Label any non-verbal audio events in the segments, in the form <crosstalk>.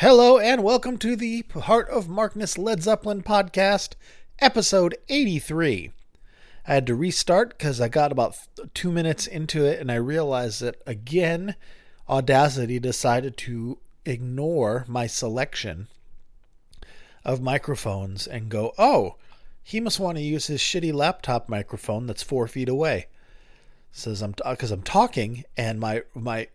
Hello and welcome to the Heart of Markness Led Zeppelin podcast, episode 83. I had to restart because I got about two minutes into it and I realized that again, Audacity decided to ignore my selection of microphones and go, oh, he must want to use his shitty laptop microphone that's four feet away. Says I'm because I'm talking and my my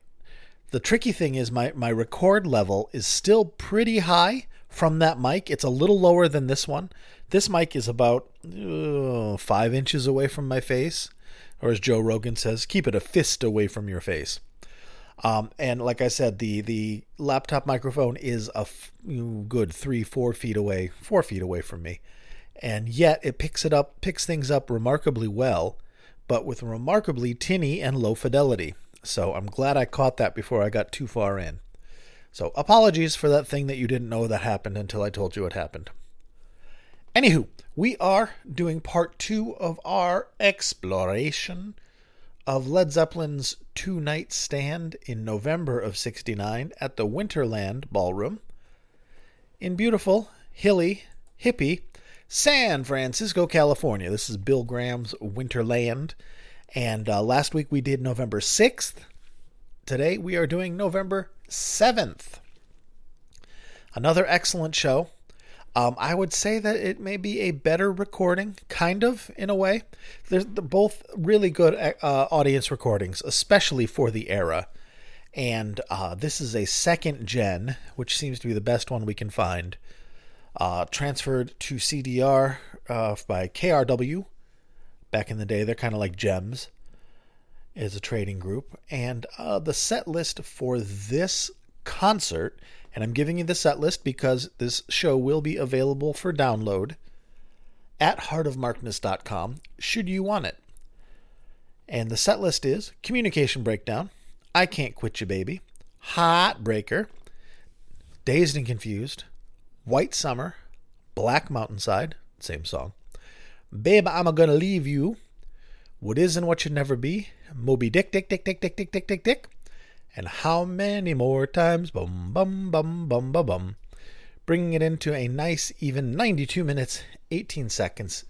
the tricky thing is my my record level is still pretty high from that mic. It's a little lower than this one. This mic is about uh, five inches away from my face, or as Joe Rogan says, keep it a fist away from your face. Um, and like I said, the the laptop microphone is a f- good three, four feet away, four feet away from me, and yet it picks it up, picks things up remarkably well, but with remarkably tinny and low fidelity. So I'm glad I caught that before I got too far in. So apologies for that thing that you didn't know that happened until I told you it happened. Anywho, we are doing part two of our exploration of Led Zeppelin's two night stand in November of 69 at the Winterland Ballroom in beautiful, hilly, hippie San Francisco, California. This is Bill Graham's Winterland. And uh, last week we did November 6th. Today we are doing November 7th. Another excellent show. Um, I would say that it may be a better recording, kind of, in a way. They're both really good uh, audience recordings, especially for the era. And uh, this is a second gen, which seems to be the best one we can find. Uh, transferred to CDR uh, by KRW back in the day. They're kind of like Gems, is a trading group. And uh, the set list for this concert and I'm giving you the set list because this show will be available for download at heartofmarkness.com should you want it. And the set list is Communication Breakdown, I Can't Quit You Baby, Heartbreaker, Dazed and Confused, White Summer, Black Mountainside, same song, Babe, I'm a Gonna Leave You, What Is and What Should Never Be, Moby Dick, Dick, Dick, Dick, Dick, Dick, Dick, Dick, Dick, and how many more times? Bum, bum, bum, bum, bum, bum. Bringing it into a nice, even 92 minutes, 18 seconds.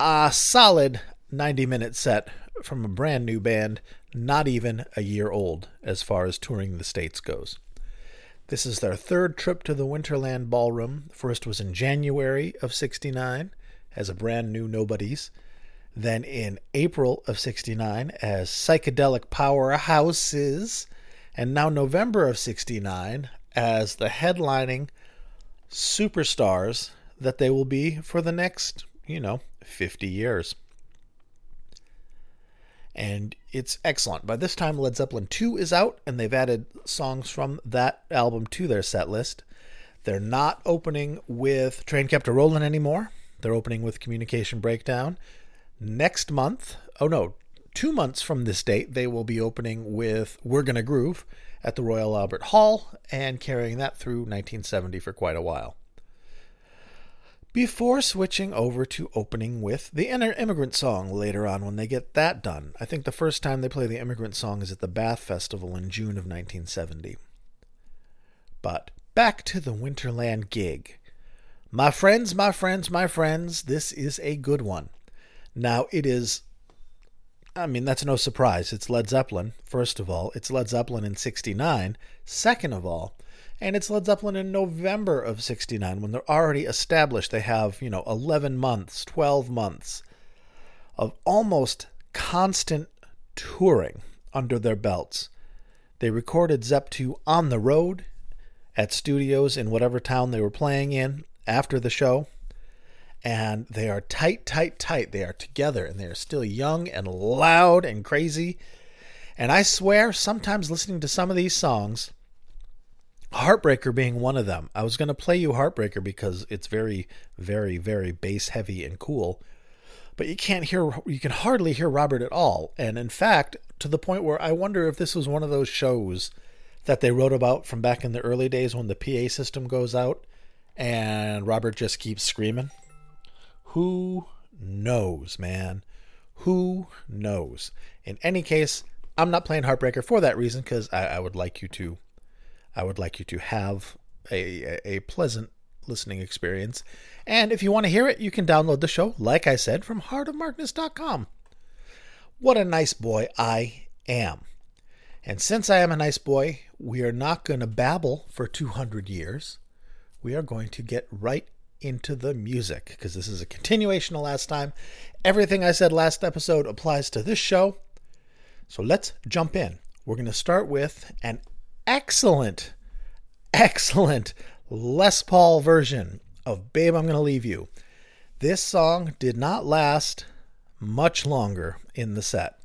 A solid 90 minute set from a brand new band, not even a year old as far as touring the States goes. This is their third trip to the Winterland Ballroom. The First was in January of 69 as a brand new Nobodies. Then in April of 69 as Psychedelic Powerhouses. And now November of 69 as the headlining superstars that they will be for the next, you know, 50 years. And it's excellent. By this time, Led Zeppelin 2 is out, and they've added songs from that album to their set list. They're not opening with Train Kept a Rollin' anymore. They're opening with Communication Breakdown next month, oh no, two months from this date, they will be opening with We're Gonna Groove at the Royal Albert Hall and carrying that through 1970 for quite a while. Before switching over to opening with the Inner Immigrant Song later on when they get that done. I think the first time they play the Immigrant Song is at the Bath Festival in June of 1970. But back to the Winterland gig. My friends, my friends, my friends, this is a good one. Now, it is, I mean, that's no surprise. It's Led Zeppelin, first of all. It's Led Zeppelin in 69, second of all. And it's Led Zeppelin in November of 69 when they're already established. They have, you know, 11 months, 12 months of almost constant touring under their belts. They recorded Zep 2 on the road at studios in whatever town they were playing in after the show and they are tight, tight, tight. They are together and they are still young and loud and crazy. And I swear, sometimes listening to some of these songs, Heartbreaker being one of them. I was going to play you Heartbreaker because it's very, very, very bass heavy and cool. But you can't hear, you can hardly hear Robert at all. And in fact, to the point where I wonder if this was one of those shows that they wrote about from back in the early days when the PA system goes out and Robert just keeps screaming. Who knows, man? Who knows? In any case, I'm not playing Heartbreaker for that reason because I, I, would like you to, I would like you to have a, a pleasant listening experience. And if you want to hear it, you can download the show, like I said, from heartofmarkness.com. What a nice boy I am. And since I am a nice boy, we are not going to babble for 200 years. We are going to get right into the music because this is a continuation of last time. Everything I said last episode applies to this show. So let's jump in. We're going to start with an excellent, excellent Les Paul version of Babe, I'm Gonna Leave You. This song did not last much longer in the set.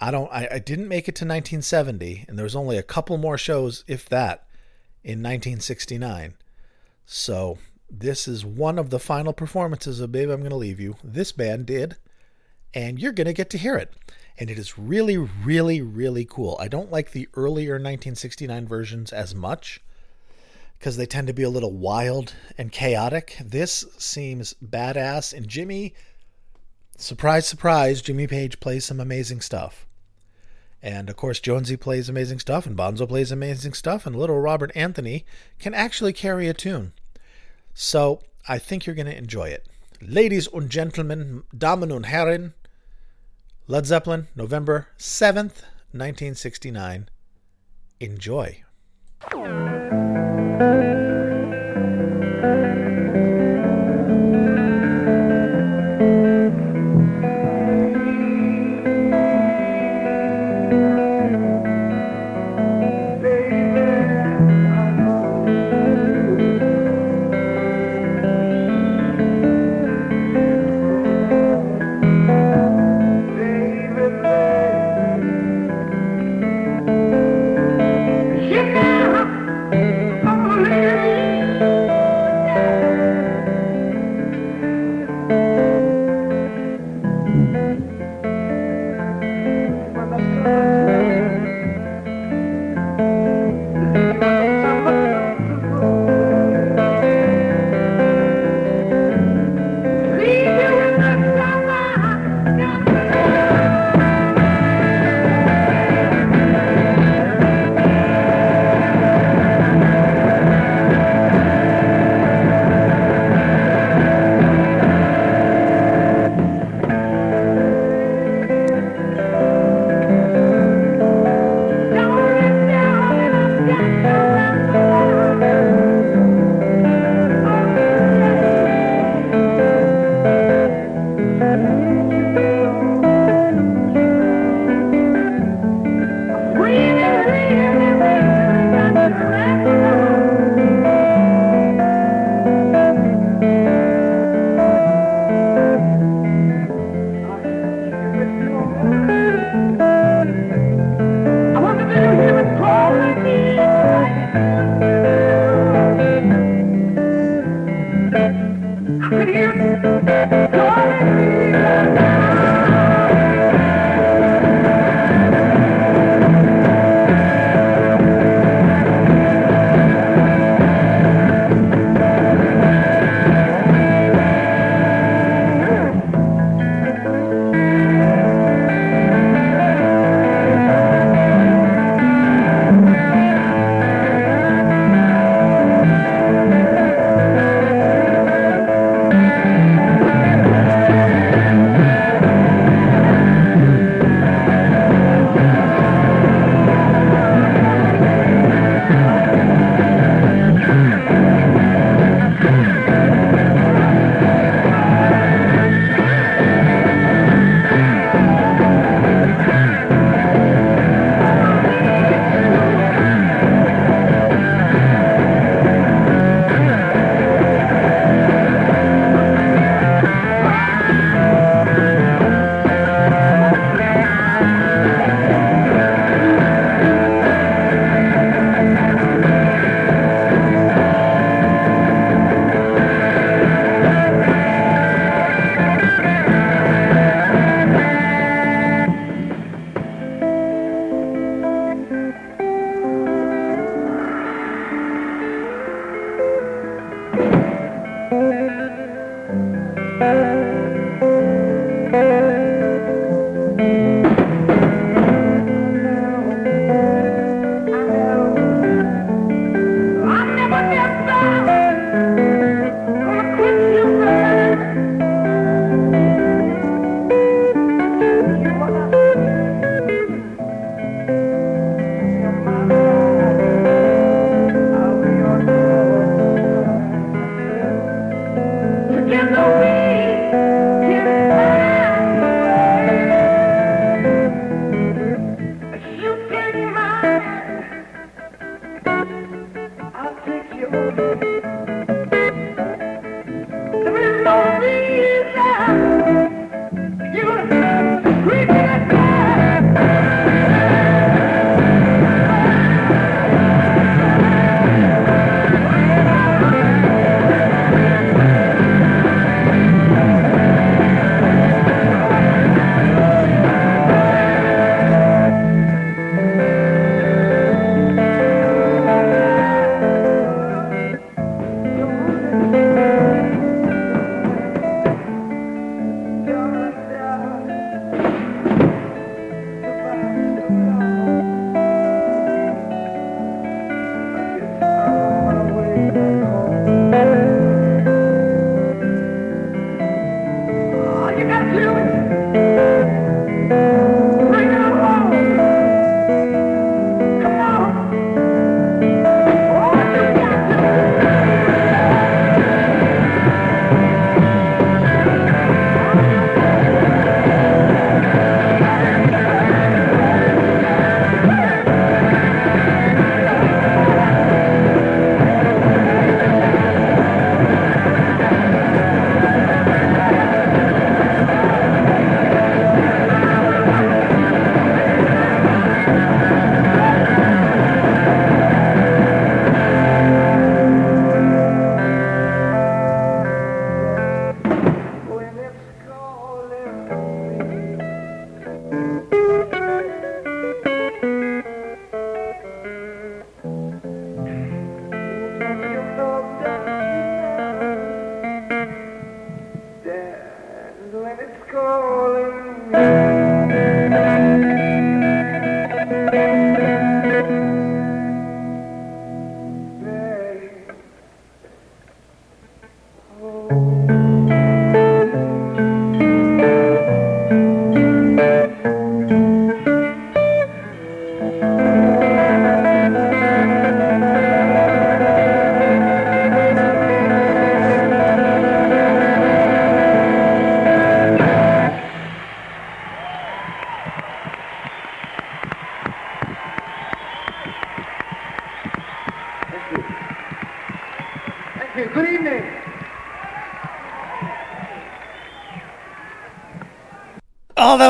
I don't I, I didn't make it to 1970, and there was only a couple more shows, if that, in 1969. So this is one of the final performances of Babe I'm Gonna Leave You. This band did, and you're gonna get to hear it. And it is really, really, really cool. I don't like the earlier 1969 versions as much because they tend to be a little wild and chaotic. This seems badass, and Jimmy, surprise, surprise, Jimmy Page plays some amazing stuff. And of course, Jonesy plays amazing stuff, and Bonzo plays amazing stuff, and little Robert Anthony can actually carry a tune. So I think you're going to enjoy it. Ladies and gentlemen, Damen und Herren, Led Zeppelin, November 7th, 1969. Enjoy.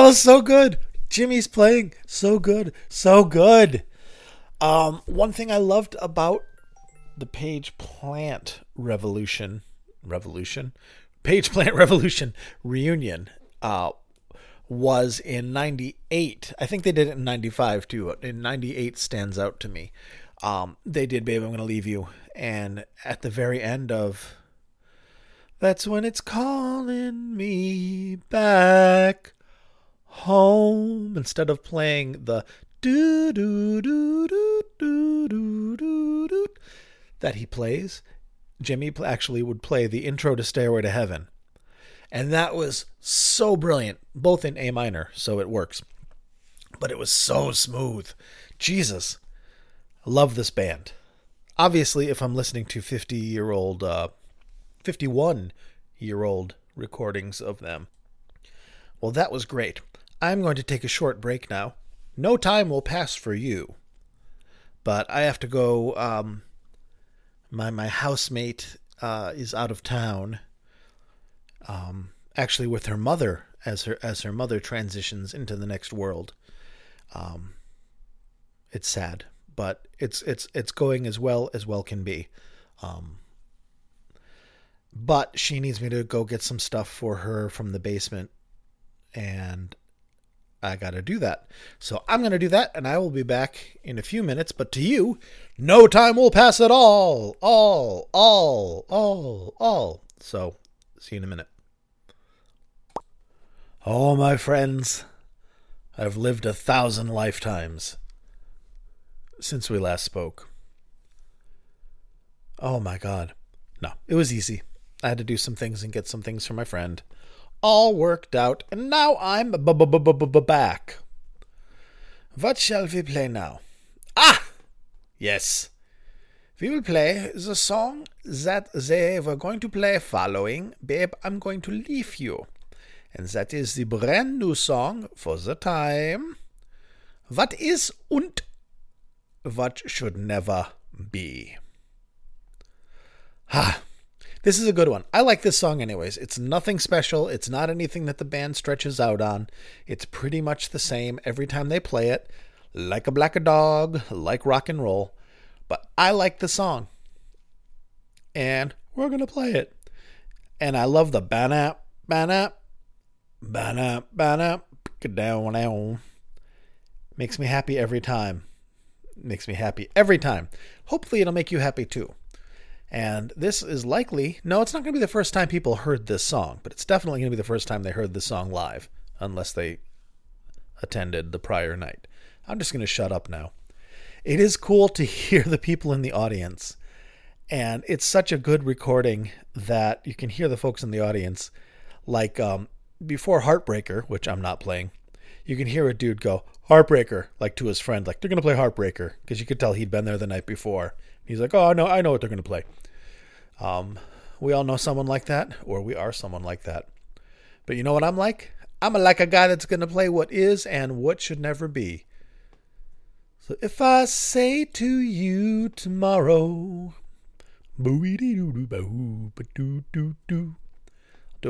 Was so good. Jimmy's playing so good, so good. Um, one thing I loved about the Page Plant Revolution, Revolution, Page Plant <laughs> Revolution reunion, uh, was in '98. I think they did it in '95 too. In '98 stands out to me. Um, they did "Babe, I'm Gonna Leave You," and at the very end of that's when it's calling me back home instead of playing the do do do do do do do do that he plays. Jimmy actually would play the intro to Stairway to Heaven. And that was so brilliant, both in A minor, so it works. But it was so smooth. Jesus. I love this band. Obviously, if I'm listening to 50 year old, uh, 51 year old recordings of them, well, that was great. I'm going to take a short break now. No time will pass for you. But I have to go. Um, my my housemate uh, is out of town. Um, actually, with her mother as her as her mother transitions into the next world. Um, it's sad, but it's it's it's going as well as well can be. Um, but she needs me to go get some stuff for her from the basement, and I got to do that. So I'm going to do that, and I will be back in a few minutes. But to you, no time will pass at all. All, all, all, all. So see you in a minute. Oh, my friends, I've lived a thousand lifetimes since we last spoke. Oh, my God. No, it was easy. I had to do some things and get some things for my friend all worked out, and now I'm back. What shall we play now? Ah! Yes. We will play the song that they were going to play following Babe, I'm Going to Leave You. And that is the brand new song for the time. What is und what should never be. Ah, this is a good one. I like this song anyways. It's nothing special. It's not anything that the band stretches out on. It's pretty much the same every time they play it. Like a black a dog, like rock and roll. But I like the song. And we're to play it. And I love the banap, banap, banap, banap, down, down. Makes me happy every time. Makes me happy every time. Hopefully, it'll make you happy too. And this is likely, no, it's not going to be the first time people heard this song, but it's definitely going to be the first time they heard this song live, unless they attended the prior night. I'm just going to shut up now. It is cool to hear the people in the audience, and it's such a good recording that you can hear the folks in the audience. Like um, before Heartbreaker, which I'm not playing, you can hear a dude go, Heartbreaker, like to his friend, like they're going to play Heartbreaker, because you could tell he'd been there the night before He's like, oh, no, I know what they're going to play. Um, we all know someone like that, or we are someone like that. But you know what I'm like? I'm like a guy that's going to play what is and what should never be. So if I say to you tomorrow, do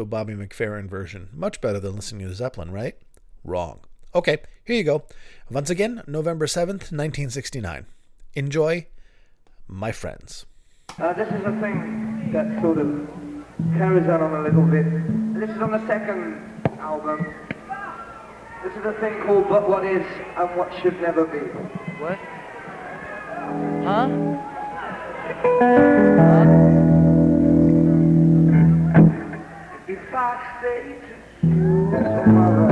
a Bobby McFerrin version. Much better than listening to Zeppelin, right? Wrong. Okay, here you go. Once again, November 7th, 1969. Enjoy my friends. Uh, this is a thing that sort of carries on a little bit. This is on the second album. This is a thing called But What Is and What Should Never Be. What? Huh? <laughs> If I say to you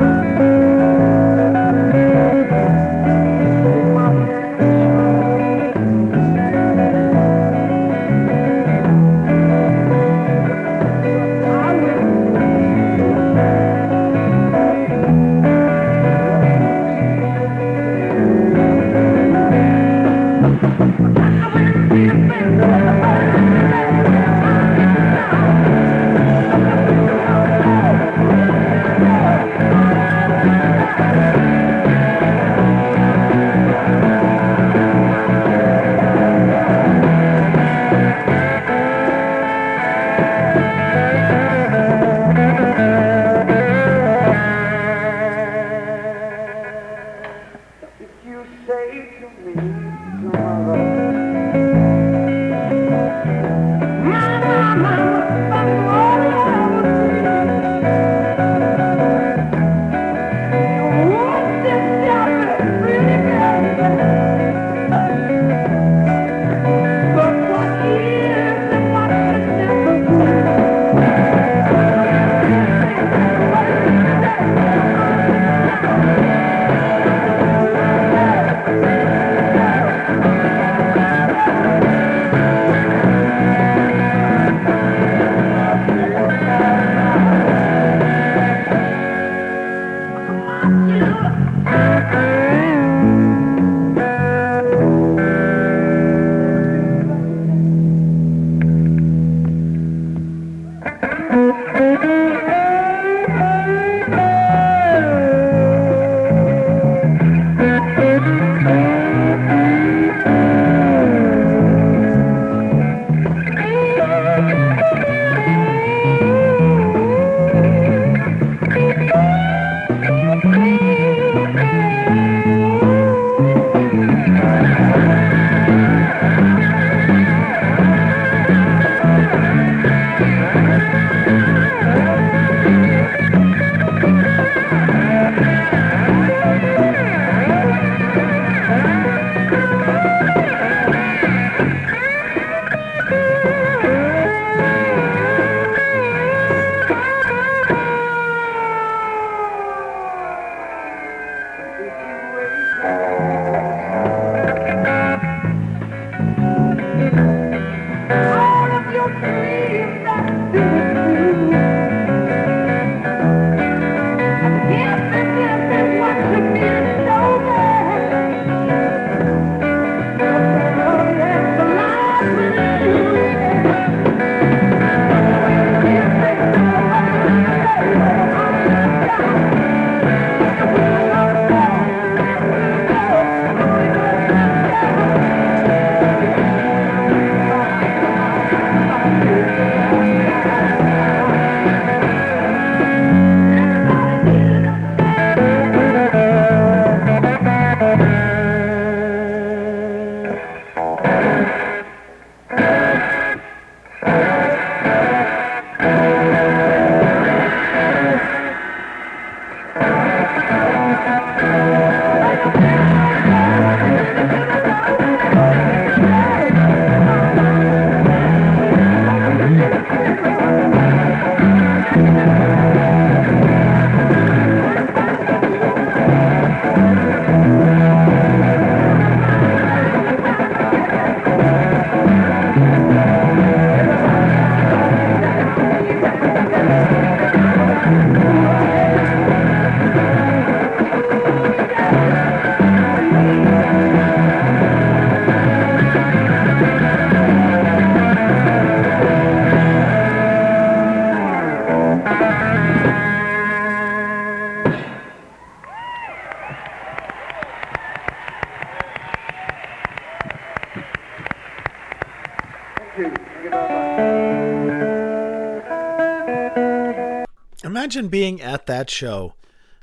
Imagine being at that show.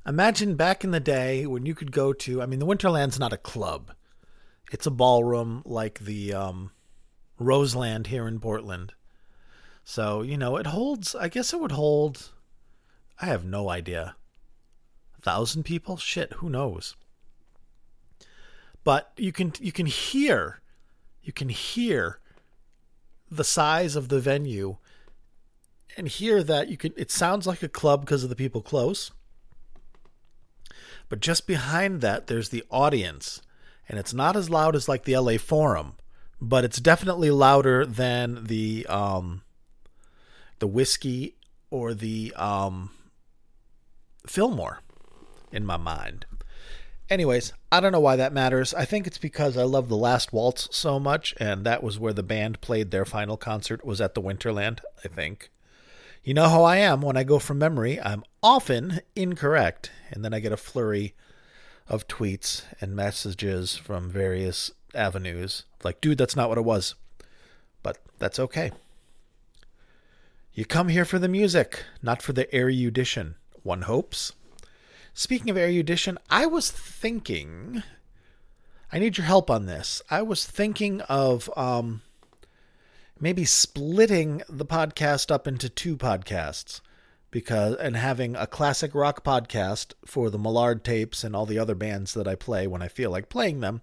Imagine back in the day when you could go to, I mean, the Winterland's not a club. It's a ballroom like the um, Roseland here in Portland. So, you know, it holds, I guess it would hold, I have no idea. A thousand people? Shit, who knows? But you can you can hear you can hear the size of the venue and hear that you can it sounds like a club because of the people close but just behind that there's the audience and it's not as loud as like the LA Forum but it's definitely louder than the um the Whisky or the um Fillmore in my mind Anyways, I don't know why that matters. I think it's because I love the Last Waltz so much, and that was where the band played their final concert was at the Winterland, I think. You know how I am when I go from memory. I'm often incorrect, and then I get a flurry of tweets and messages from various avenues. Like, dude, that's not what it was. But that's okay. You come here for the music, not for the erudition, one hopes. Speaking of erudition, I was thinking. I need your help on this. I was thinking of um, maybe splitting the podcast up into two podcasts because and having a classic rock podcast for the Millard tapes and all the other bands that I play when I feel like playing them,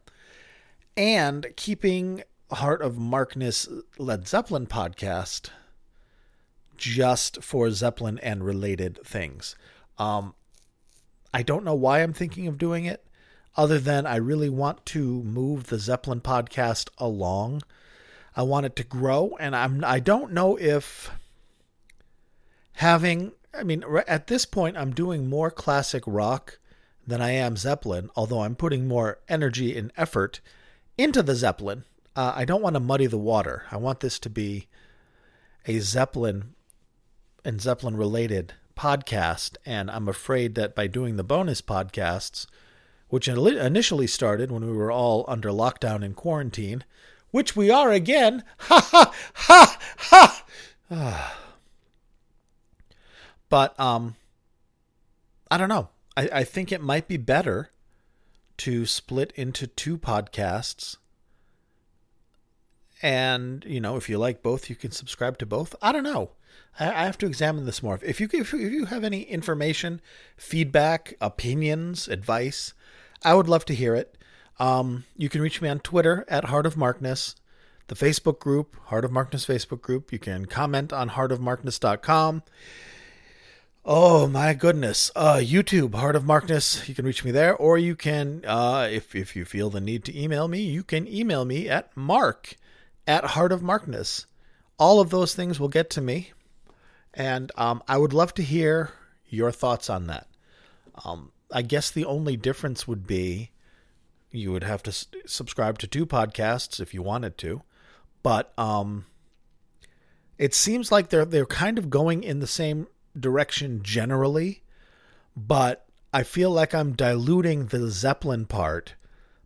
and keeping Heart of Markness Led Zeppelin podcast just for Zeppelin and related things. Um, I don't know why I'm thinking of doing it, other than I really want to move the Zeppelin podcast along. I want it to grow, and I'm I don't know if having I mean at this point I'm doing more classic rock than I am Zeppelin, although I'm putting more energy and effort into the Zeppelin. Uh, I don't want to muddy the water. I want this to be a Zeppelin and Zeppelin related podcast, and I'm afraid that by doing the bonus podcasts, which initially started when we were all under lockdown and quarantine, which we are again, <laughs> ha ha ha ha. <sighs> but um, I don't know. I, I think it might be better to split into two podcasts. And, you know, if you like both, you can subscribe to both. I don't know. I have to examine this more. If you if you have any information, feedback, opinions, advice, I would love to hear it. Um, you can reach me on Twitter at Heart of Markness, the Facebook group, Heart of Markness Facebook group. You can comment on heartofmarkness.com. Oh my goodness. Uh, YouTube, Heart of Markness. You can reach me there, or you can, uh, if, if you feel the need to email me, you can email me at mark at Heart of Markness. All of those things will get to me. And um, I would love to hear your thoughts on that. Um, I guess the only difference would be you would have to s- subscribe to two podcasts if you wanted to, but um, it seems like they're they're kind of going in the same direction generally, but I feel like I'm diluting the Zeppelin part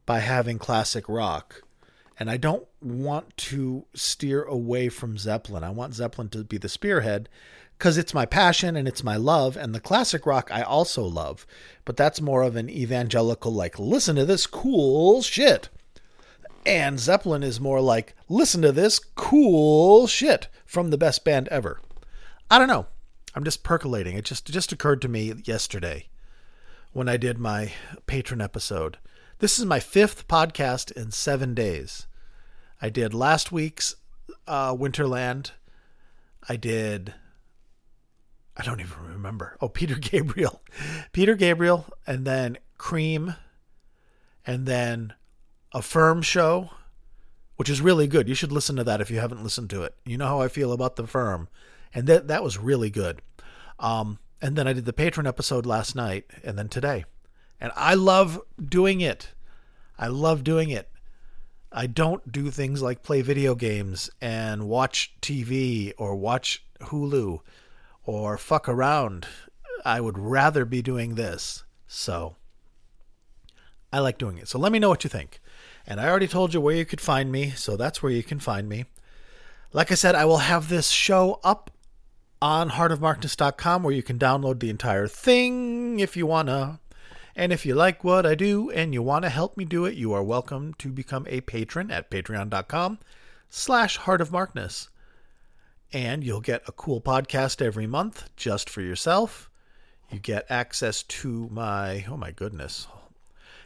by having classic rock. And I don't want to steer away from Zeppelin. I want Zeppelin to be the spearhead because it's my passion and it's my love. And the classic rock I also love, but that's more of an evangelical, like, listen to this cool shit. And Zeppelin is more like, listen to this cool shit from the best band ever. I don't know. I'm just percolating. It just just occurred to me yesterday when I did my patron episode. This is my fifth podcast in seven days. I did last week's uh, Winterland. I did. I don't even remember. Oh, Peter <laughs> Gabriel, Peter Gabriel, and then Cream, and then a Firm show, which is really good. You should listen to that if you haven't listened to it. You know how I feel about the Firm, and that that was really good. Um, and then I did the patron episode last night, and then today, and I love doing it. I love doing it. I don't do things like play video games and watch TV or watch Hulu or fuck around. I would rather be doing this. So I like doing it. So let me know what you think. And I already told you where you could find me, so that's where you can find me. Like I said, I will have this show up on heartofmarkness.com where you can download the entire thing if you want to. And if you like what I do and you want to help me do it, you are welcome to become a patron at patreon.com slash heartofmarkness. And you'll get a cool podcast every month just for yourself. You get access to my, oh my goodness.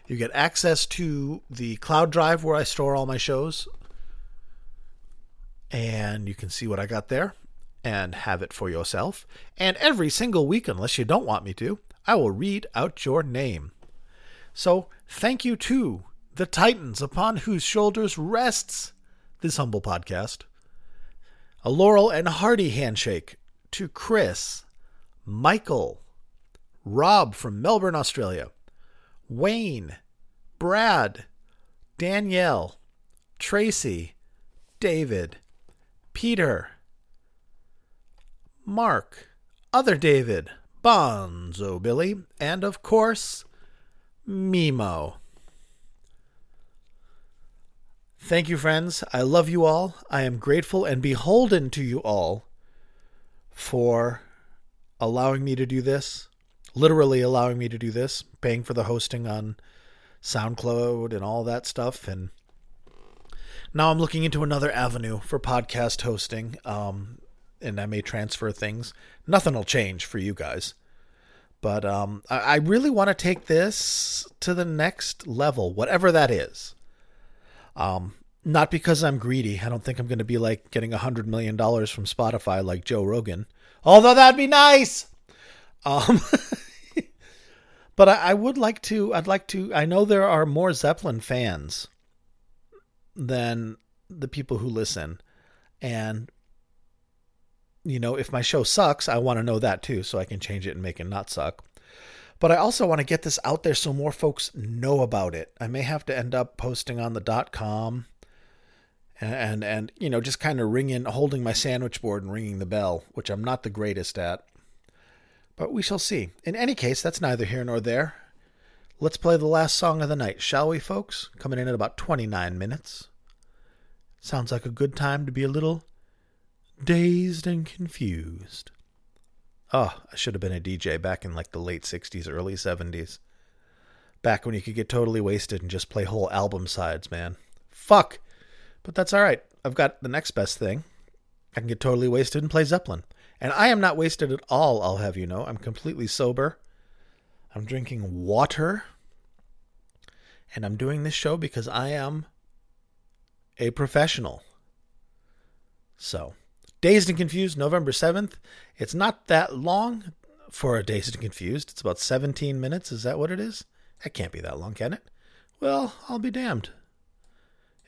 You get access to the cloud drive where I store all my shows. And you can see what I got there and have it for yourself. And every single week, unless you don't want me to, I will read out your name. So thank you to the Titans upon whose shoulders rests this humble podcast. A laurel and hearty handshake to Chris, Michael, Rob from Melbourne, Australia, Wayne, Brad, Danielle, Tracy, David, Peter, Mark, Other David, Bonzo Billy, and of course, Mimo. Thank you, friends. I love you all. I am grateful and beholden to you all for allowing me to do this, literally allowing me to do this, paying for the hosting on SoundCloud and all that stuff. And now I'm looking into another avenue for podcast hosting. Um, and I may transfer things. Nothing will change for you guys. But um, I, I really want to take this to the next level, whatever that is. Um, not because I'm greedy. I don't think I'm going to be like getting a hundred million dollars from Spotify like Joe Rogan. Although that'd be nice. Um, <laughs> but I, I would like to. I'd like to. I know there are more Zeppelin fans than the people who listen, and you know, if my show sucks, I want to know that too, so I can change it and make it not suck. But I also want to get this out there so more folks know about it. I may have to end up posting on the dot com and, and, and you know, just kind of ringing, holding my sandwich board and ringing the bell, which I'm not the greatest at. But we shall see. In any case, that's neither here nor there. Let's play the last song of the night, shall we, folks? Coming in at about 29 minutes. Sounds like a good time to be a little dazed and confused. Oh, I should have been a DJ back in like the late 60s, early 70s. Back when you could get totally wasted and just play whole album sides, man. Fuck! But that's alright. I've got the next best thing. I can get totally wasted and play Zeppelin. And I am not wasted at all, I'll have you know. I'm completely sober. I'm drinking water. And I'm doing this show because I am a professional. So, Dazed and Confused, November 7th. It's not that long for a Dazed and Confused. It's about 17 minutes. Is that what it is? That can't be that long, can it? Well, I'll be damned.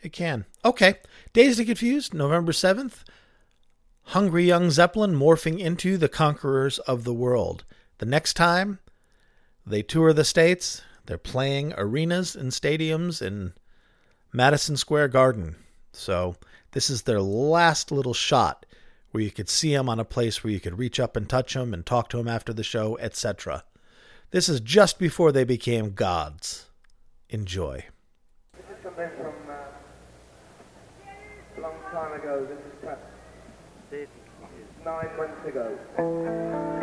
It can. Okay. Dazed and Confused, November 7th. Hungry Young Zeppelin morphing into the conquerors of the world. The next time they tour the States, they're playing arenas and stadiums in Madison Square Garden. So this is their last little shot where you could see them on a place where you could reach up and touch them and talk to them after the show, etc. This is just before they became gods. Enjoy. This is something from uh, a long time ago. This is perhaps nine months ago.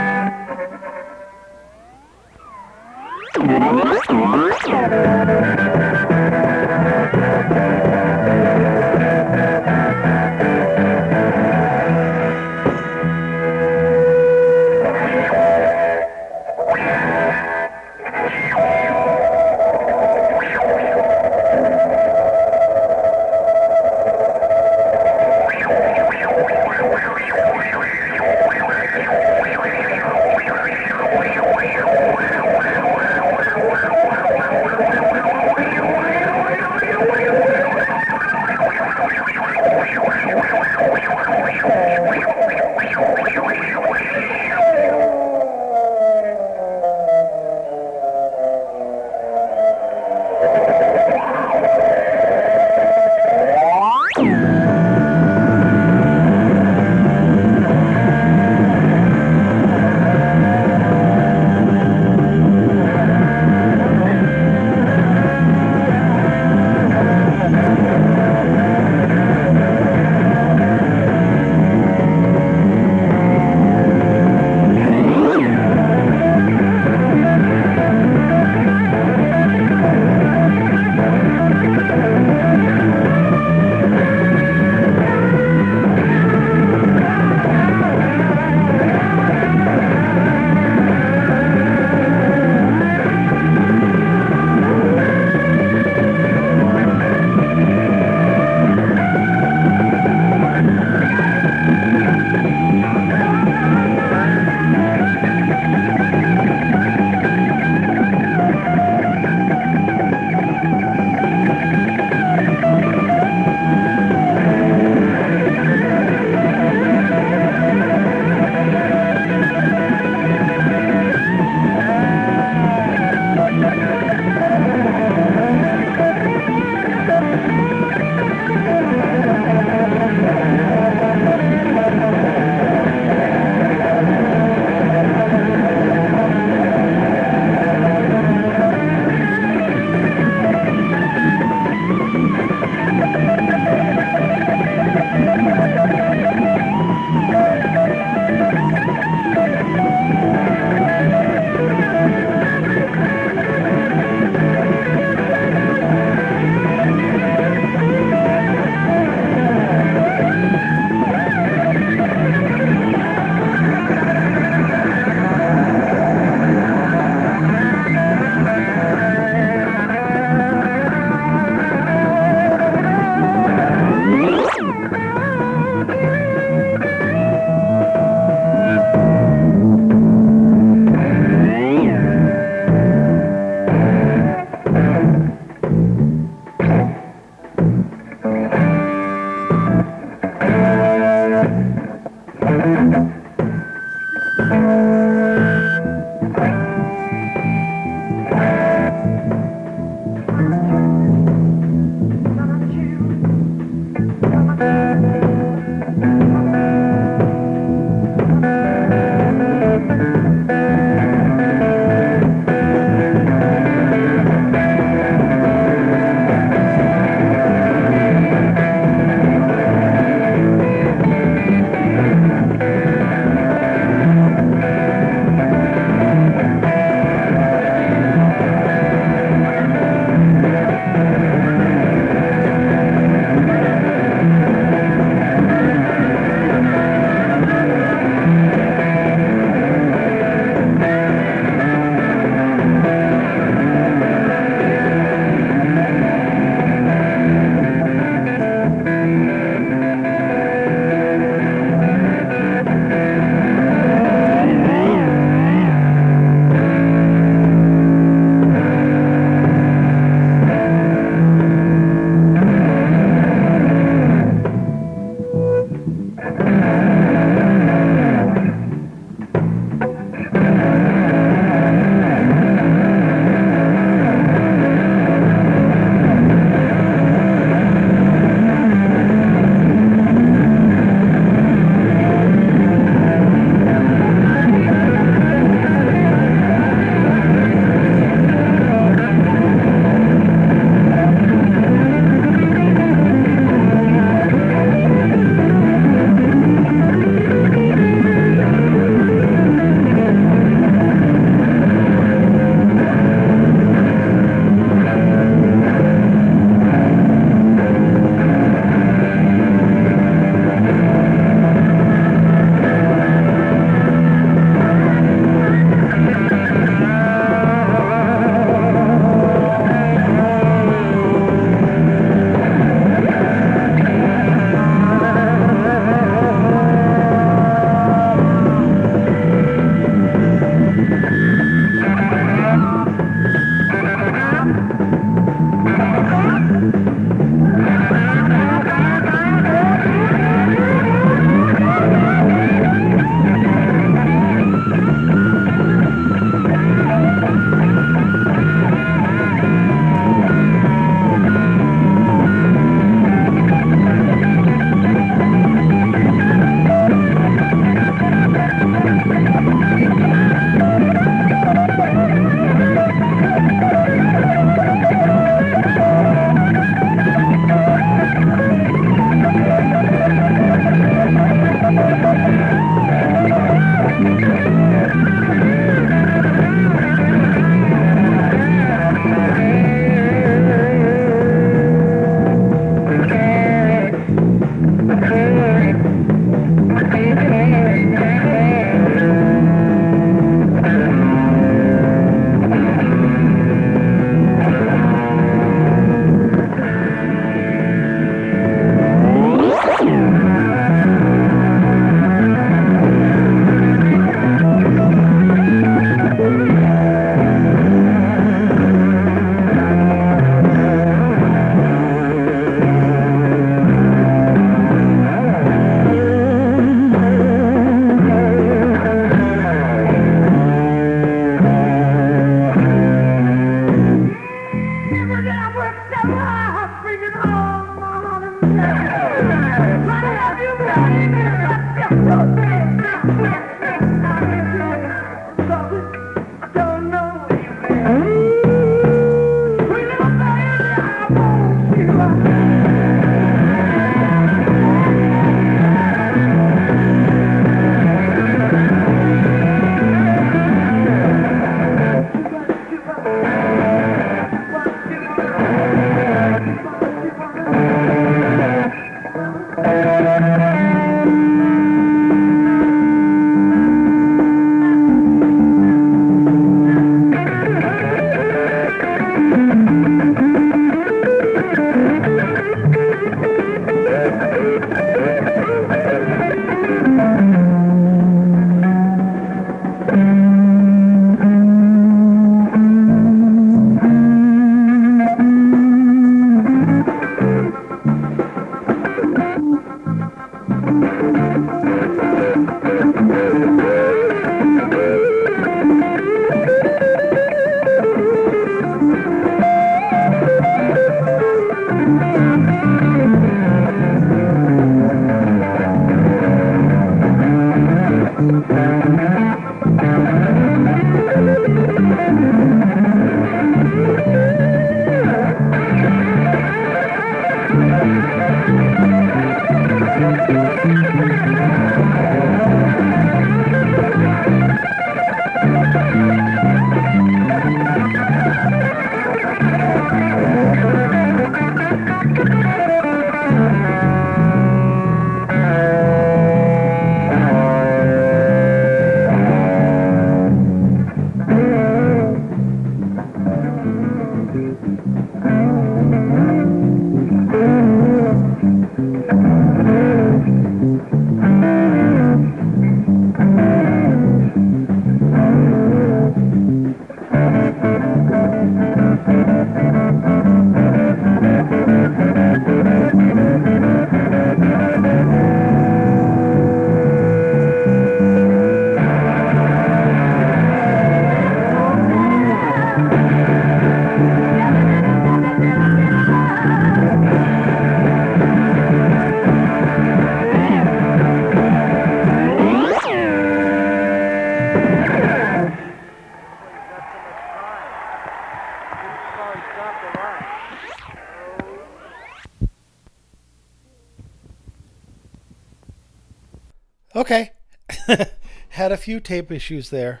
Few tape issues there.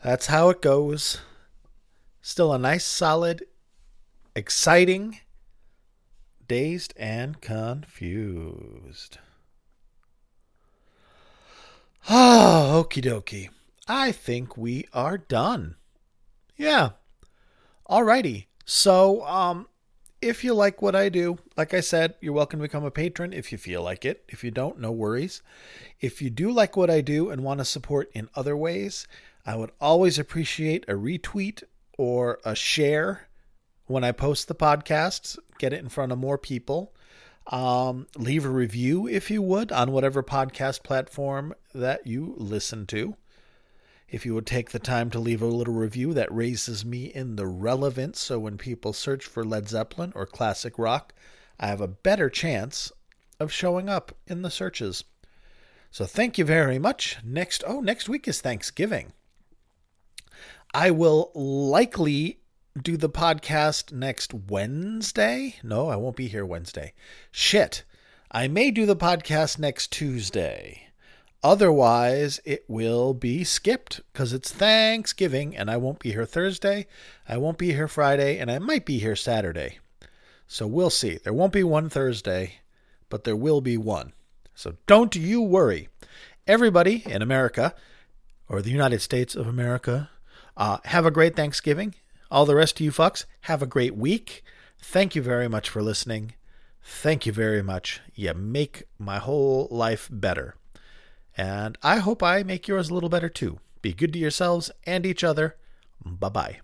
That's how it goes. Still a nice, solid, exciting, dazed and confused. Ah, okie dokie. I think we are done. Yeah. Alrighty. So, um, if you like what I do, like I said, you're welcome to become a patron if you feel like it. If you don't, no worries. If you do like what I do and want to support in other ways, I would always appreciate a retweet or a share when I post the podcasts, get it in front of more people. Um, leave a review if you would on whatever podcast platform that you listen to. If you would take the time to leave a little review, that raises me in the relevance. So when people search for Led Zeppelin or classic rock, I have a better chance of showing up in the searches. So thank you very much. Next, oh, next week is Thanksgiving. I will likely do the podcast next Wednesday. No, I won't be here Wednesday. Shit. I may do the podcast next Tuesday. Otherwise, it will be skipped because it's Thanksgiving and I won't be here Thursday. I won't be here Friday and I might be here Saturday. So we'll see. There won't be one Thursday, but there will be one. So don't you worry. Everybody in America, or the United States of America, uh, have a great Thanksgiving. All the rest of you fucks, have a great week. Thank you very much for listening. Thank you very much. You make my whole life better. And I hope I make yours a little better too. Be good to yourselves and each other. Bye bye.